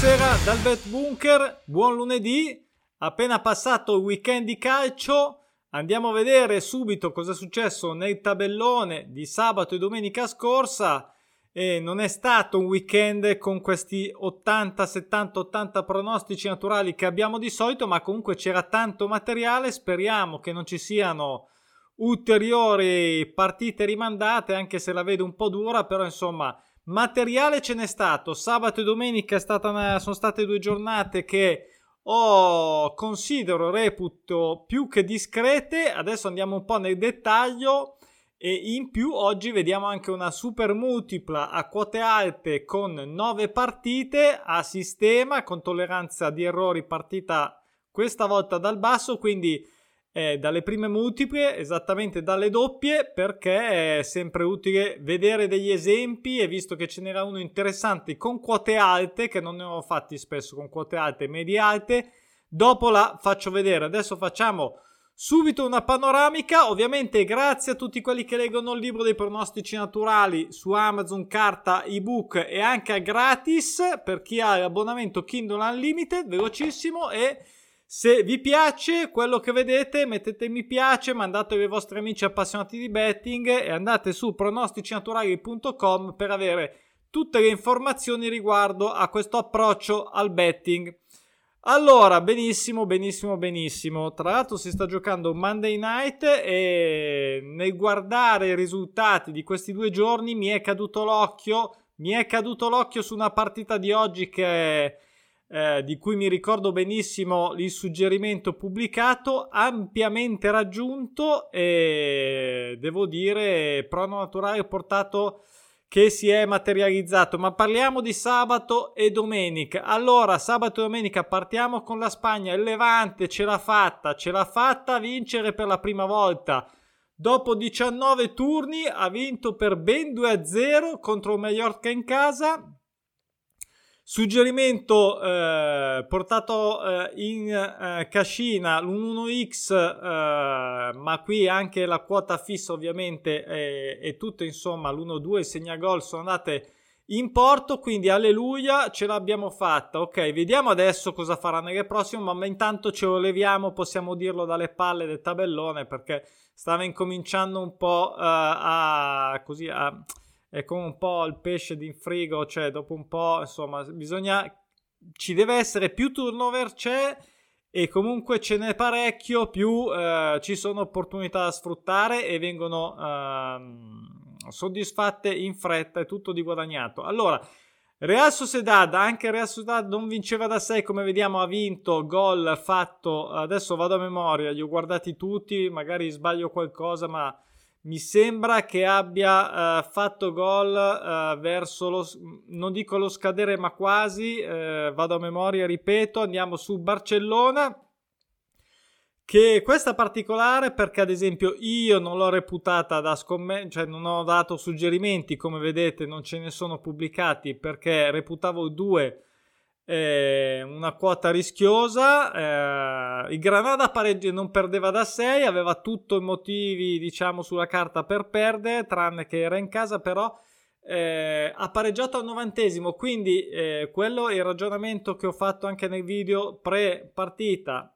Buonasera dal Bet Bunker, buon lunedì, appena passato il weekend di calcio, andiamo a vedere subito cosa è successo nel tabellone di sabato e domenica scorsa. E non è stato un weekend con questi 80, 70, 80 pronostici naturali che abbiamo di solito, ma comunque c'era tanto materiale, speriamo che non ci siano ulteriori partite rimandate, anche se la vedo un po' dura, però insomma materiale ce n'è stato. Sabato e domenica una, sono state due giornate che ho considero, reputo più che discrete. Adesso andiamo un po' nel dettaglio. E in più oggi vediamo anche una super multipla a quote alte con 9 partite a sistema con tolleranza di errori partita questa volta dal basso, quindi eh, dalle prime multiple, esattamente dalle doppie, perché è sempre utile vedere degli esempi e visto che ce n'era uno interessante con quote alte, che non ne ho fatti spesso con quote alte e medie alte, dopo la faccio vedere. Adesso facciamo subito una panoramica, ovviamente grazie a tutti quelli che leggono il libro dei pronostici naturali su Amazon, carta, ebook e anche gratis per chi ha l'abbonamento Kindle Unlimited, velocissimo e se vi piace quello che vedete, mettete mi piace, mandatelo ai vostri amici appassionati di betting e andate su pronosticinaturali.com per avere tutte le informazioni riguardo a questo approccio al betting. Allora, benissimo, benissimo, benissimo. Tra l'altro si sta giocando Monday Night e nel guardare i risultati di questi due giorni mi è caduto l'occhio, mi è caduto l'occhio su una partita di oggi che eh, di cui mi ricordo benissimo il suggerimento pubblicato, ampiamente raggiunto e devo dire prono naturale portato che si è materializzato. Ma parliamo di sabato e domenica. Allora, sabato e domenica partiamo con la Spagna. Il Levante ce l'ha fatta, ce l'ha fatta a vincere per la prima volta. Dopo 19 turni ha vinto per ben 2-0 contro il Mallorca in casa Suggerimento eh, portato eh, in eh, cascina l'1x, eh, ma qui anche la quota fissa ovviamente è tutto insomma l'1-2 il segnagol sono andate in porto, quindi alleluia, ce l'abbiamo fatta. Ok, vediamo adesso cosa farà nelle prossime, ma intanto ce lo leviamo, possiamo dirlo dalle palle del tabellone perché stava incominciando un po' uh, a così a è come un po' il pesce di frigo, cioè dopo un po', insomma, bisogna ci deve essere più turnover c'è e comunque ce n'è parecchio, più eh, ci sono opportunità da sfruttare e vengono eh, soddisfatte in fretta, è tutto di guadagnato. Allora, Real Sociedad, anche Real Sociedad non vinceva da 6, come vediamo ha vinto, gol fatto, adesso vado a memoria, li ho guardati tutti, magari sbaglio qualcosa, ma mi sembra che abbia uh, fatto gol uh, verso lo, non dico lo scadere, ma quasi, uh, vado a memoria, ripeto, andiamo su Barcellona. Che questa particolare perché ad esempio io non l'ho reputata da scommettere, cioè non ho dato suggerimenti, come vedete non ce ne sono pubblicati perché reputavo due eh, una quota rischiosa. Eh, il Granada pareggi non perdeva da 6, aveva tutto i motivi, diciamo, sulla carta per perdere, tranne che era in casa, però eh, ha pareggiato al novantesimo. Quindi, eh, quello è il ragionamento che ho fatto anche nel video pre-partita.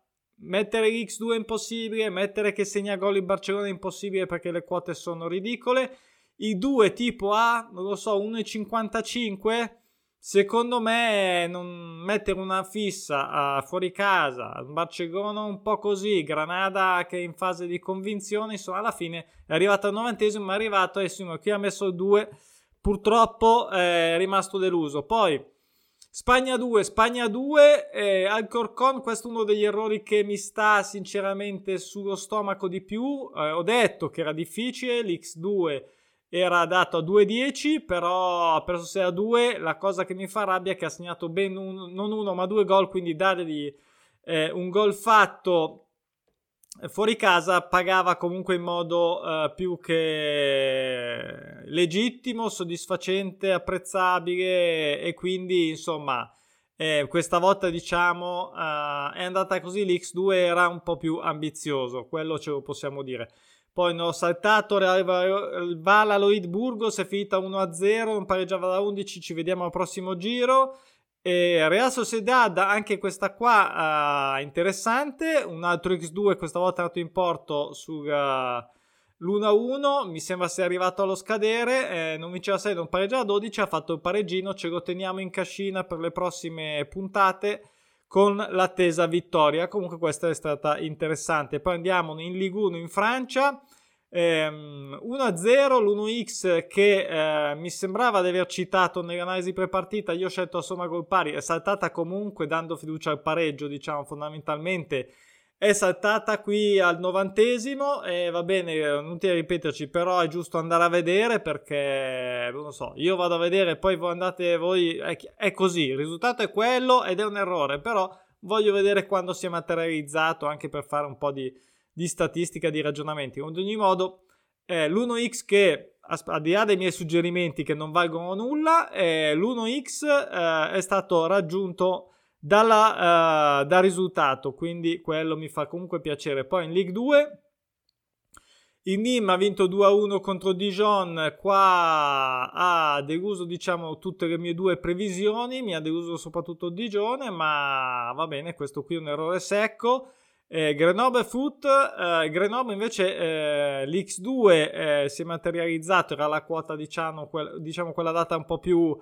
Mettere l'X2 è impossibile, mettere che segna gol in Barcellona è impossibile perché le quote sono ridicole. I due tipo A, non lo so, 1,55 Secondo me mettere una fissa uh, fuori casa, Barcellona un po' così, Granada che è in fase di convinzione, insomma alla fine è arrivato al novantesimo, è arrivato e insomma, chi ha messo 2 purtroppo è rimasto deluso. Poi Spagna 2, Spagna 2, eh, Alcorcon, questo è uno degli errori che mi sta sinceramente sullo stomaco di più, eh, ho detto che era difficile, l'X2 era dato a 2-10, però ha perso 6 a 2. La cosa che mi fa rabbia è che ha segnato ben un, non uno ma due gol, quindi dargli eh, un gol fatto fuori casa pagava comunque in modo eh, più che legittimo, soddisfacente, apprezzabile e quindi insomma eh, questa volta diciamo eh, è andata così l'X2 era un po' più ambizioso, quello ce lo possiamo dire. Poi ne ho saltato il Vala Loid Burgos è finita 1-0, non pareggiava da 11, ci vediamo al prossimo giro. E Real Sociedad, anche questa qua uh, interessante, un altro X2 questa volta è andato in porto sull'1-1, mi sembra sia arrivato allo scadere, eh, non vinceva 6, non pareggiava 12, ha fatto il pareggino, ce lo teniamo in cascina per le prossime puntate con l'attesa vittoria. Comunque questa è stata interessante. Poi andiamo in Ligue 1 in Francia. Ehm, 1-0 l'1x che eh, mi sembrava di aver citato nell'analisi prepartita io ho scelto a somma gol pari è saltata comunque dando fiducia al pareggio diciamo fondamentalmente è saltata qui al novantesimo e va bene, non ti ripeterci, però è giusto andare a vedere perché, non so, io vado a vedere e poi voi andate voi, è, così, il risultato è quello ed è un errore, però voglio vedere quando si è materializzato anche per fare un po' di, di statistica, di ragionamenti. Ad ogni modo, eh, l'1x che, al di là dei miei suggerimenti che non valgono nulla, eh, l'1x eh, è stato raggiunto dalla, uh, dal risultato, quindi quello mi fa comunque piacere. Poi in League 2 il Nim ha vinto 2-1 contro Dijon, qua ha deluso diciamo tutte le mie due previsioni, mi ha deluso soprattutto Dijon, ma va bene, questo qui è un errore secco. Eh, Grenoble Foot, eh, Grenoble invece eh, l'X2 eh, si è materializzato, era la quota diciamo, quel, diciamo quella data un po' più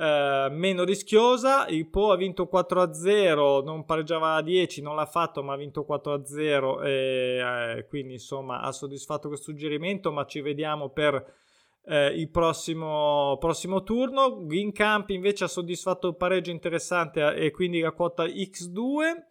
eh, meno rischiosa. Il Po ha vinto 4-0, non pareggiava a 10, non l'ha fatto, ma ha vinto 4-0 e eh, quindi insomma ha soddisfatto questo suggerimento, ma ci vediamo per eh, il prossimo, prossimo turno. Green Camp invece ha soddisfatto il pareggio interessante e quindi la quota X2.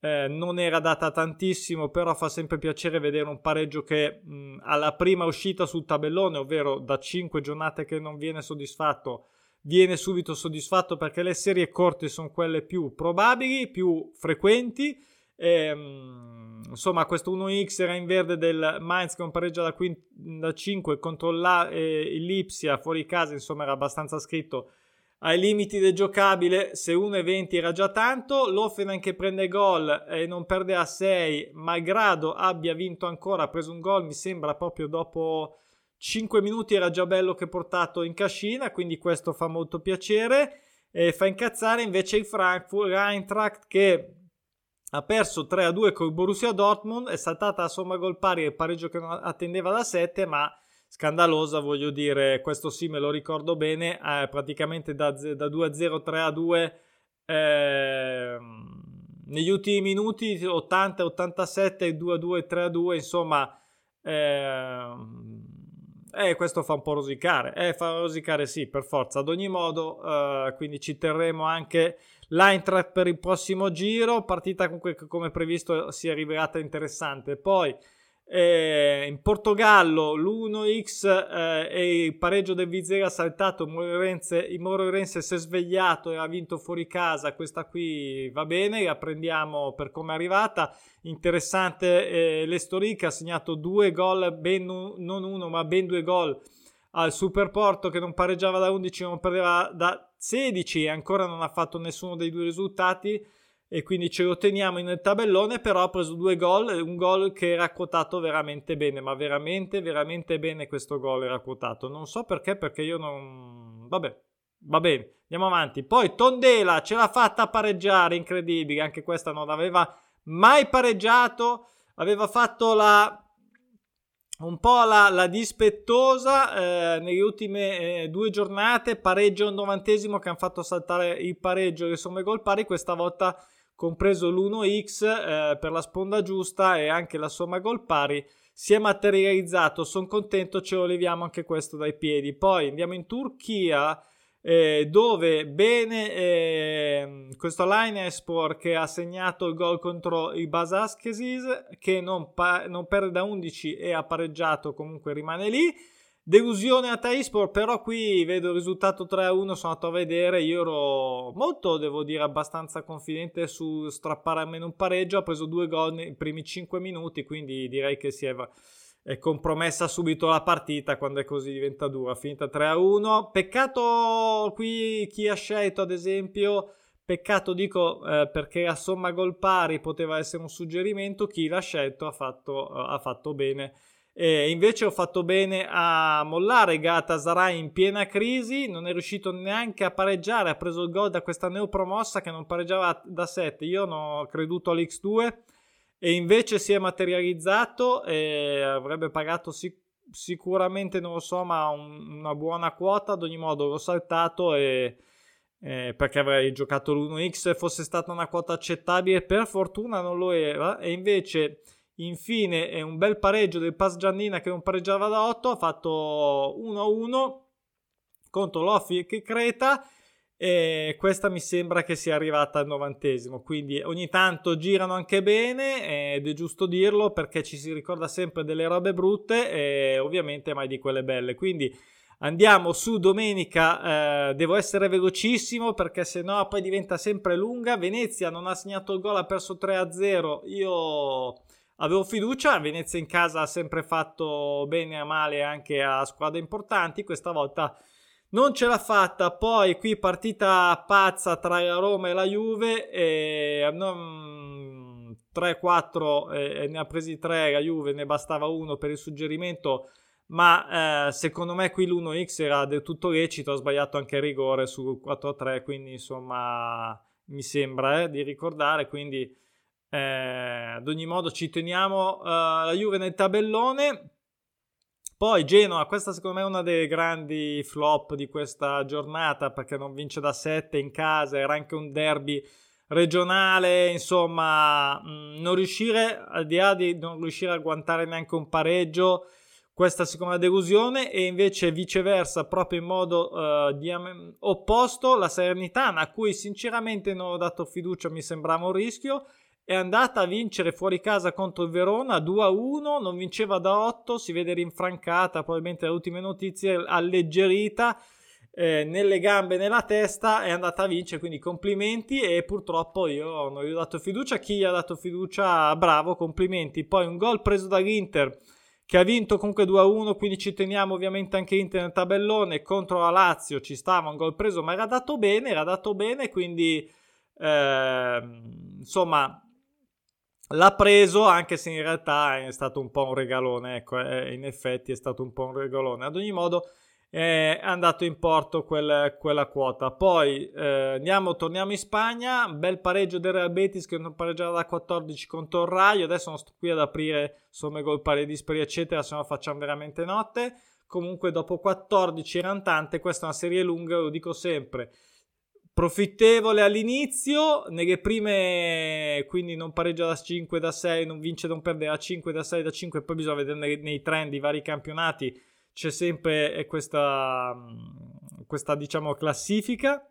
Eh, non era data tantissimo, però fa sempre piacere vedere un pareggio che mh, alla prima uscita sul tabellone, ovvero da 5 giornate che non viene soddisfatto, viene subito soddisfatto perché le serie corte sono quelle più probabili, più frequenti. E, ehm, insomma, questo 1x era in verde del Mainz con pareggia da, quint- da 5 contro la, eh, il Lipsia fuori casa, insomma, era abbastanza scritto ai limiti del giocabile. Se 1,20 era già tanto, l'Offenheim che prende gol e non perde a 6, malgrado abbia vinto ancora, ha preso un gol, mi sembra proprio dopo 5 minuti era già bello che portato in cascina, quindi questo fa molto piacere. E fa incazzare invece il Frankfurt Eintracht che ha perso 3-2 con il Borussia Dortmund, è saltata a somma gol pari e pareggio che non attendeva da 7, ma scandalosa, voglio dire, questo sì me lo ricordo bene, eh, praticamente da, da 2-0, 3-2 eh, negli ultimi minuti 80, 87, 2-2, 3-2, insomma... Eh, eh, questo fa un po' rosicare. Eh, fa rosicare sì, per forza. Ad ogni modo, eh, quindi ci terremo anche l'Eintracht per il prossimo giro. Partita comunque come previsto si è rivelata interessante. Poi eh, in Portogallo l'1x eh, e il pareggio del Vizera ha saltato. il Mororense si è svegliato e ha vinto fuori casa. Questa qui va bene, la prendiamo per come è arrivata. Interessante, eh, l'Estorica ha segnato due gol, ben non uno, ma ben due gol al Superporto che non pareggiava da 11, non perdeva da 16 e ancora non ha fatto nessuno dei due risultati e quindi ce lo teniamo nel tabellone, però ha preso due gol, un gol che era quotato veramente bene, ma veramente, veramente bene questo gol era quotato. Non so perché, perché io non... Vabbè, va bene, andiamo avanti. Poi Tondela ce l'ha fatta pareggiare, incredibile, anche questa non aveva mai pareggiato, aveva fatto la un po' la, la dispettosa eh, nelle ultime eh, due giornate, pareggio al novantesimo che hanno fatto saltare il pareggio le somme gol pari, questa volta compreso l'1x eh, per la sponda giusta e anche la somma gol pari, si è materializzato. Sono contento, ce lo leviamo anche questo dai piedi. Poi andiamo in Turchia. Eh, dove bene eh, questo Linespor che ha segnato il gol contro il Basaskesis che non, pa- non perde da 11 e ha pareggiato comunque rimane lì Delusione a Taispor, però qui vedo il risultato 3-1, sono andato a vedere, io ero molto, devo dire, abbastanza confidente su strappare almeno un pareggio, ha preso due gol nei primi 5 minuti, quindi direi che si è, è compromessa subito la partita quando è così diventa dura, finita 3-1. Peccato qui chi ha scelto, ad esempio, peccato dico eh, perché la somma gol pari poteva essere un suggerimento, chi l'ha scelto ha fatto, ha fatto bene E invece ho fatto bene a mollare Galatasaray in piena crisi, non è riuscito neanche a pareggiare, ha preso il gol da questa neopromossa che non pareggiava da 7, io non ho creduto all'X2 e invece si è materializzato e avrebbe pagato sic- sicuramente, non lo so, ma un- una buona quota, ad ogni modo l'ho saltato e... Eh, perché avrei giocato l'1x e fosse stata una quota accettabile per fortuna non lo era. E invece Infine è un bel pareggio del Pass Giannina che non pareggiava da 8, ha fatto 1-1 contro l'Ofi che Creta e questa mi sembra che sia arrivata al novantesimo, quindi ogni tanto girano anche bene ed è giusto dirlo perché ci si ricorda sempre delle robe brutte e ovviamente mai di quelle belle, quindi andiamo su domenica, eh, devo essere velocissimo perché se no poi diventa sempre lunga, Venezia non ha segnato il gol, ha perso 3-0, io avevo fiducia, Venezia in casa ha sempre fatto bene a male anche a squadre importanti, questa volta non ce l'ha fatta, poi qui partita pazza tra la Roma e la Juve, e, non, 3-4 e, e ne ha presi 3 la Juve, ne bastava uno per il suggerimento, ma eh, secondo me qui l'1x era del tutto lecito, ha sbagliato anche il rigore sul 4-3, quindi insomma mi sembra eh, di ricordare, quindi eh, ad ogni modo ci teniamo uh, la Juve nel tabellone. Poi Genoa, questa secondo me è una delle grandi flop di questa giornata perché non vince da 7 in casa, era anche un derby regionale, insomma, mm, non riuscire, al di là di non riuscire a agguantare neanche un pareggio, questa seconda delusione e invece viceversa, proprio in modo uh, diam- opposto, la Salernitana, a cui sinceramente non ho dato fiducia, mi sembrava un rischio, è andata a vincere fuori casa contro il Verona 2-1, non vinceva da 8, si vede rinfrancata, probabilmente le ultime notizie, alleggerita eh, nelle gambe nella testa, è andata a vincere, quindi complimenti e purtroppo io non gli ho dato fiducia, chi gli ha dato fiducia bravo, complimenti. Poi un gol preso dall'Inter che ha vinto comunque 2-1, quindi ci teniamo ovviamente anche Inter nel tabellone contro la Lazio, ci stava un gol preso, ma era dato bene, era dato bene, quindi eh, insomma L'ha preso anche se in realtà è stato un po' un regalone, ecco, eh, in effetti è stato un po' un regalone. Ad ogni modo è andato in porto quel, quella quota. Poi eh, andiamo, torniamo in Spagna, bel pareggio del Real Betis che non pareggiava da 14 contro il Raio, adesso non sto qui ad aprire somme gol pari dispari eccetera, se no facciamo veramente notte. Comunque dopo 14 erano tante, questa è una serie lunga, lo dico sempre profittevole all'inizio, nelle prime quindi non pareggia da 5 da 6, non vince non perde da 5 da 6 da 5, poi bisogna vedere nei, trend i vari campionati, c'è sempre questa, questa diciamo classifica,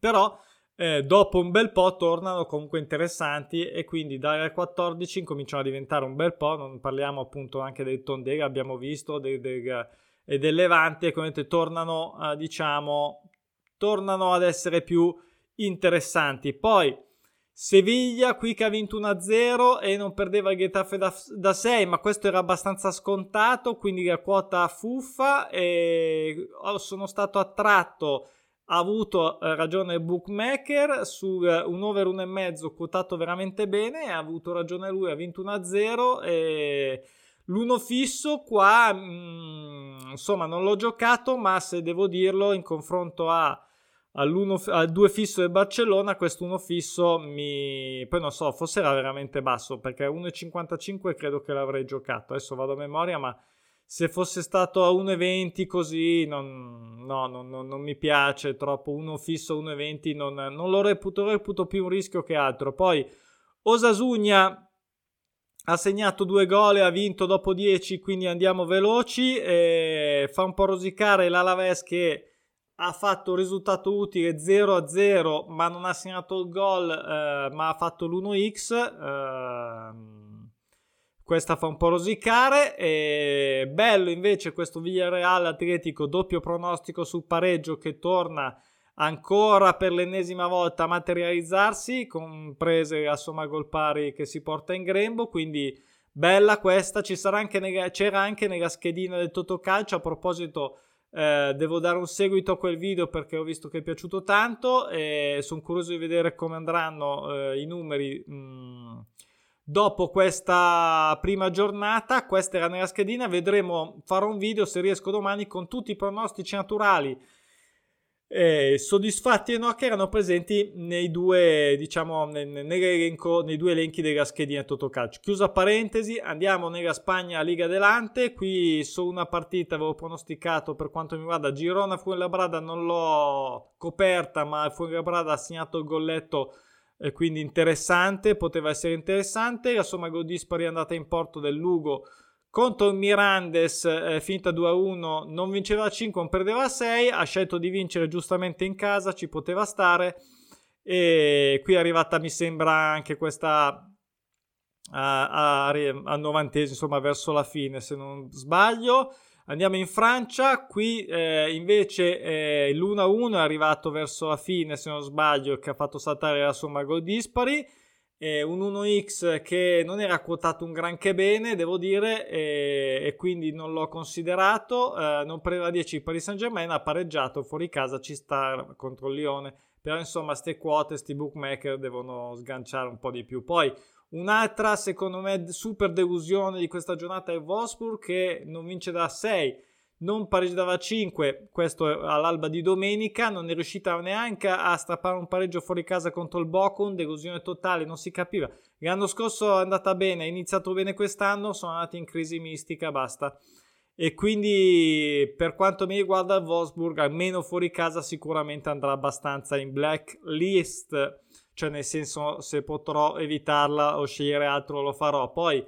però eh, dopo un bel po' tornano comunque interessanti e quindi dal 14 cominciano a diventare un bel po', non parliamo appunto anche del Tondega, abbiamo visto, del, del, e del Levante, e tornano eh, diciamo tornano ad essere più interessanti. Poi Seviglia qui che ha vinto 1-0 e non perdeva il Getafe da, da 6, ma questo era abbastanza scontato, quindi la quota fuffa e sono stato attratto ha avuto eh, ragione il bookmaker su un over 1,5 quotato veramente bene, ha avuto ragione lui, ha vinto 1-0 e l'uno fisso qua mh, mm, insomma non l'ho giocato, ma se devo dirlo in confronto a al 2 fisso del Barcellona, questo 1 fisso mi... poi non so, forse era veramente basso perché a 1,55 credo che l'avrei giocato, adesso vado a memoria, ma se fosse stato a 1,20 così non, no, non, non, non, mi piace troppo, 1 fisso 1,20 non, non lo reputo, reputo più un rischio che altro. Poi Osasugna ha segnato due gol e ha vinto dopo 10, quindi andiamo veloci, e fa un po' rosicare l'Alaves che ha fatto un risultato utile 0-0 ma non ha segnato il gol eh, ma ha fatto l'1x eh, questa fa un po' rosicare e bello invece questo Villarreal Atletico doppio pronostico sul pareggio che torna ancora per l'ennesima volta a materializzarsi comprese la somma gol pari che si porta in grembo quindi bella questa. Anche nella, c'era anche nella schedina del Totocalcio a proposito eh, devo dare un seguito a quel video perché ho visto che è piaciuto tanto e sono curioso di vedere come andranno eh, i numeri mm, dopo questa prima giornata. Questa era nella schedina. Vedremo, farò un video se riesco domani con tutti i pronostici naturali eh, soddisfatti e no che erano presenti nei due diciamo nell'elenco nei due elenchi della schedina Totocalcio chiusa parentesi andiamo nella Spagna Liga Delante qui solo una partita avevo pronosticato per quanto mi riguarda Girona Fuenlabrada non l'ho coperta ma Fuenlabrada ha segnato il golletto e quindi interessante poteva essere interessante. La somma gol è andata in porto del Lugo contro il Mirandes eh, finita 2-1 non vinceva a 5 non perdeva a 6 ha scelto di vincere giustamente in casa ci poteva stare. E qui è arrivata mi sembra anche questa al novantesimo insomma verso la fine se non sbaglio. Andiamo in Francia qui eh, invece eh, l'1-1 è arrivato verso la fine se non sbaglio che ha fatto saltare la somma gol dispari un 1x che non era quotato un granché bene, devo dire, e, e quindi non l'ho considerato. Eh, non prendeva 10 Paris Saint Germain, ha pareggiato fuori casa, ci sta contro il Lione. Però insomma, queste quote, questi bookmaker devono sganciare un po' di più. Poi un'altra, secondo me, super delusione di questa giornata è Wolfsburg che non vince da 6 non pareggiava 5, questo all'alba di domenica, non è riuscita neanche a strappare un pareggio fuori casa contro il Bocon, delusione totale, non si capiva. L'anno scorso è andata bene, è iniziato bene quest'anno, sono andati in crisi mistica, basta. E quindi per quanto mi riguarda il Wolfsburg, almeno fuori casa sicuramente andrà abbastanza in blacklist, cioè nel senso se potrò evitarla o scegliere altro lo farò. Poi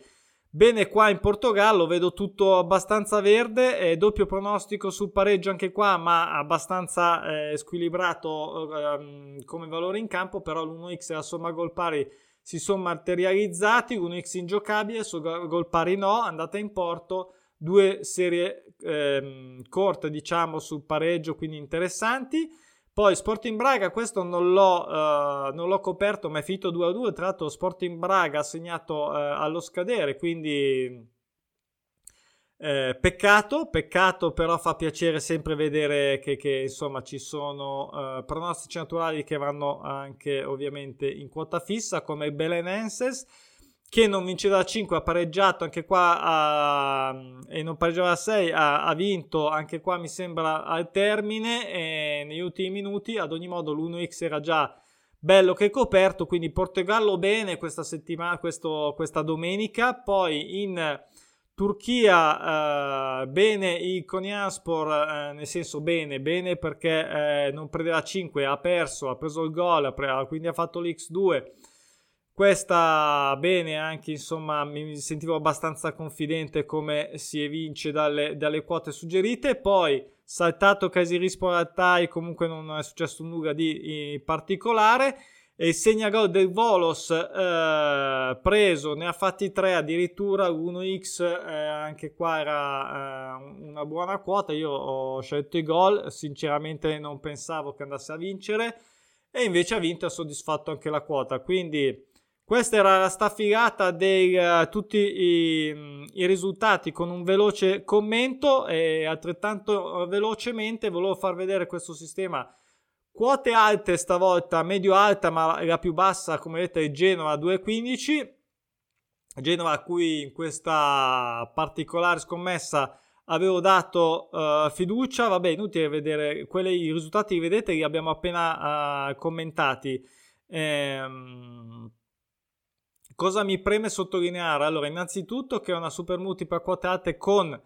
Bene, qua in Portogallo vedo tutto abbastanza verde, eh, doppio pronostico sul pareggio anche qua, ma abbastanza eh, squilibrato eh, come valore in campo, però l'1x e la somma gol pari si sono materializzati, l'1x ingiocabile, su gol pari no, andata in porto, due serie ehm, corte diciamo sul pareggio, quindi interessanti. Poi Sporting Braga, questo non l'ho, uh, non l'ho coperto, ma è finito 2-2. Tra l'altro Sporting Braga ha segnato uh, allo scadere, quindi eh, peccato, peccato, però fa piacere sempre vedere che, che insomma ci sono uh, pronostici naturali che vanno anche ovviamente in quota fissa come Belenenses che non vinceva a 5, ha pareggiato anche qua a, e non pareggiava a 6, ha, ha, vinto anche qua mi sembra al termine e negli ultimi minuti, ad ogni modo l'1x era già bello che coperto, quindi Portogallo bene questa settimana, questo, questa domenica, poi in Turchia eh, bene il Konyaspor, eh, nel senso bene, bene perché eh, non prendeva 5, ha perso, ha preso il gol, quindi ha fatto l'X2 questa bene anche, insomma, mi sentivo abbastanza confidente come si evince dalle, dalle quote suggerite. Poi saltato Casirispor Altai, comunque non è successo nulla di particolare. E il segnagol del Volos eh, preso, ne ha fatti tre addirittura, 1x, eh, anche qua era eh, una buona quota. Io ho scelto i gol, sinceramente non pensavo che andasse a vincere e invece ha vinto e ha soddisfatto anche la quota. Quindi questa era la staffilata di uh, eh, tutti i, i, risultati con un veloce commento e altrettanto uh, velocemente volevo far vedere questo sistema. Quote alte stavolta, medio alta, ma la più bassa come vedete è Genova 2,15. Genova a cui in questa particolare scommessa avevo dato uh, fiducia. Vabbè, inutile vedere quelli, i risultati li vedete, li abbiamo appena commentati. Ehm Cosa mi preme sottolineare? Allora, innanzitutto che è una super multipla quotate con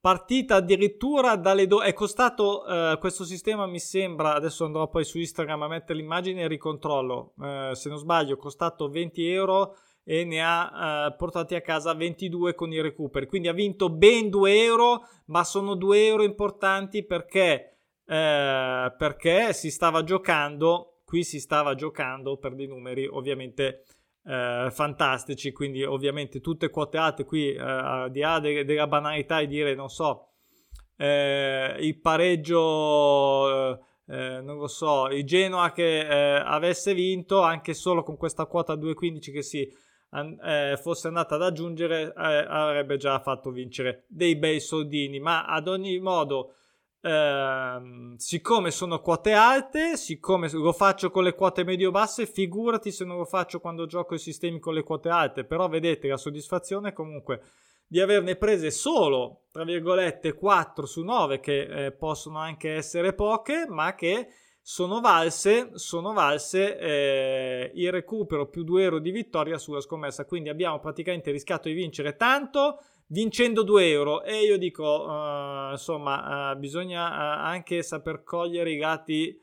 partita addirittura dalle do... è costato eh, questo sistema mi sembra adesso andrò poi su Instagram a mettere l'immagine e ricontrollo eh, se non sbaglio costato 20 euro e ne ha eh, portati a casa 22 con i recuperi quindi ha vinto ben 2 euro ma sono 2 euro importanti perché eh, perché si stava giocando qui si stava giocando per dei numeri ovviamente eh, fantastici, quindi ovviamente tutte quote alte qui, eh, di là de- della banalità di dire, non so, eh, il pareggio, eh, non lo so, il Genoa che eh, avesse vinto anche solo con questa quota 2.15 che si eh, fosse andata ad aggiungere avrebbe già fatto vincere dei bei soldini, ma ad ogni modo Uh, siccome sono quote alte, siccome lo faccio con le quote medio-basse, figurati se non lo faccio quando gioco i sistemi con le quote alte. Però vedete la soddisfazione comunque di averne prese solo, tra virgolette, 4 su 9, che eh, possono anche essere poche, ma che sono valse, sono valse eh, il recupero più 2 euro di vittoria sulla scommessa. Quindi abbiamo praticamente rischiato di vincere tanto vincendo 2 euro e io dico uh, insomma uh, bisogna uh, anche saper cogliere i lati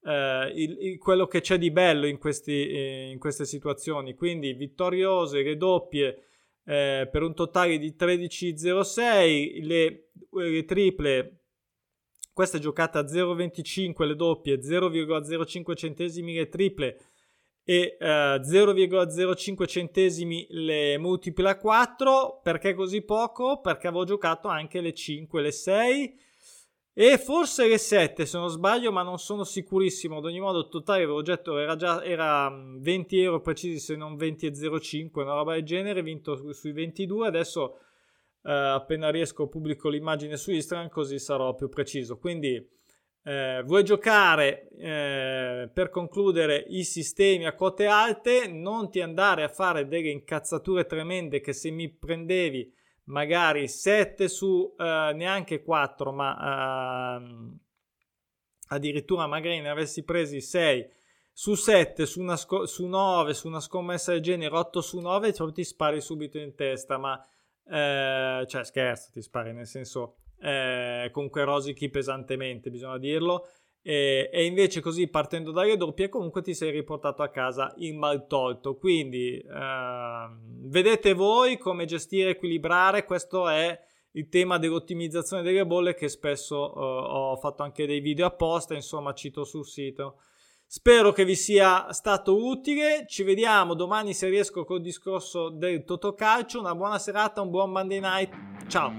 il, il, quello che c'è di bello in, questi, in queste situazioni quindi vittoriose le doppie per un totale di 13,06 le, le triple questa è giocata a 0,25 le doppie 0,05 centesimi le triple e eh, 0,05 centesimi le multiple a 4 perché così poco? Perché avevo giocato anche le 5, le 6 e forse le 7 se non sbaglio ma non sono sicurissimo. Ad ogni modo il totale detto era già era 20 mm, euro precisi se non 20,05 una roba del genere vinto sui 22 adesso uh, appena riesco pubblico l'immagine su Instagram così sarò più preciso. Quindi eh, vuoi giocare eh, per concludere i sistemi a quote alte, non ti andare a fare delle incazzature tremende che se mi prendevi magari 7 su eh, neanche 4, ma ehm, addirittura magari ne avessi presi 6 su 7, su, una sco- su 9, su una scommessa del genere 8 su 9, cioè ti spari subito in testa, ma eh, cioè scherzo, ti spari nel senso eh, comunque rosichi pesantemente, bisogna dirlo. E, e, invece così partendo dalle doppie comunque ti sei riportato a casa in mal tolto. Quindi eh, vedete voi come gestire e equilibrare? Questo è il tema dell'ottimizzazione delle bolle che spesso eh, ho fatto anche dei video apposta insomma cito sul sito spero che vi sia stato utile. Ci vediamo domani se riesco col discorso del Totocalcio una buona serata un buon Monday night. Ciao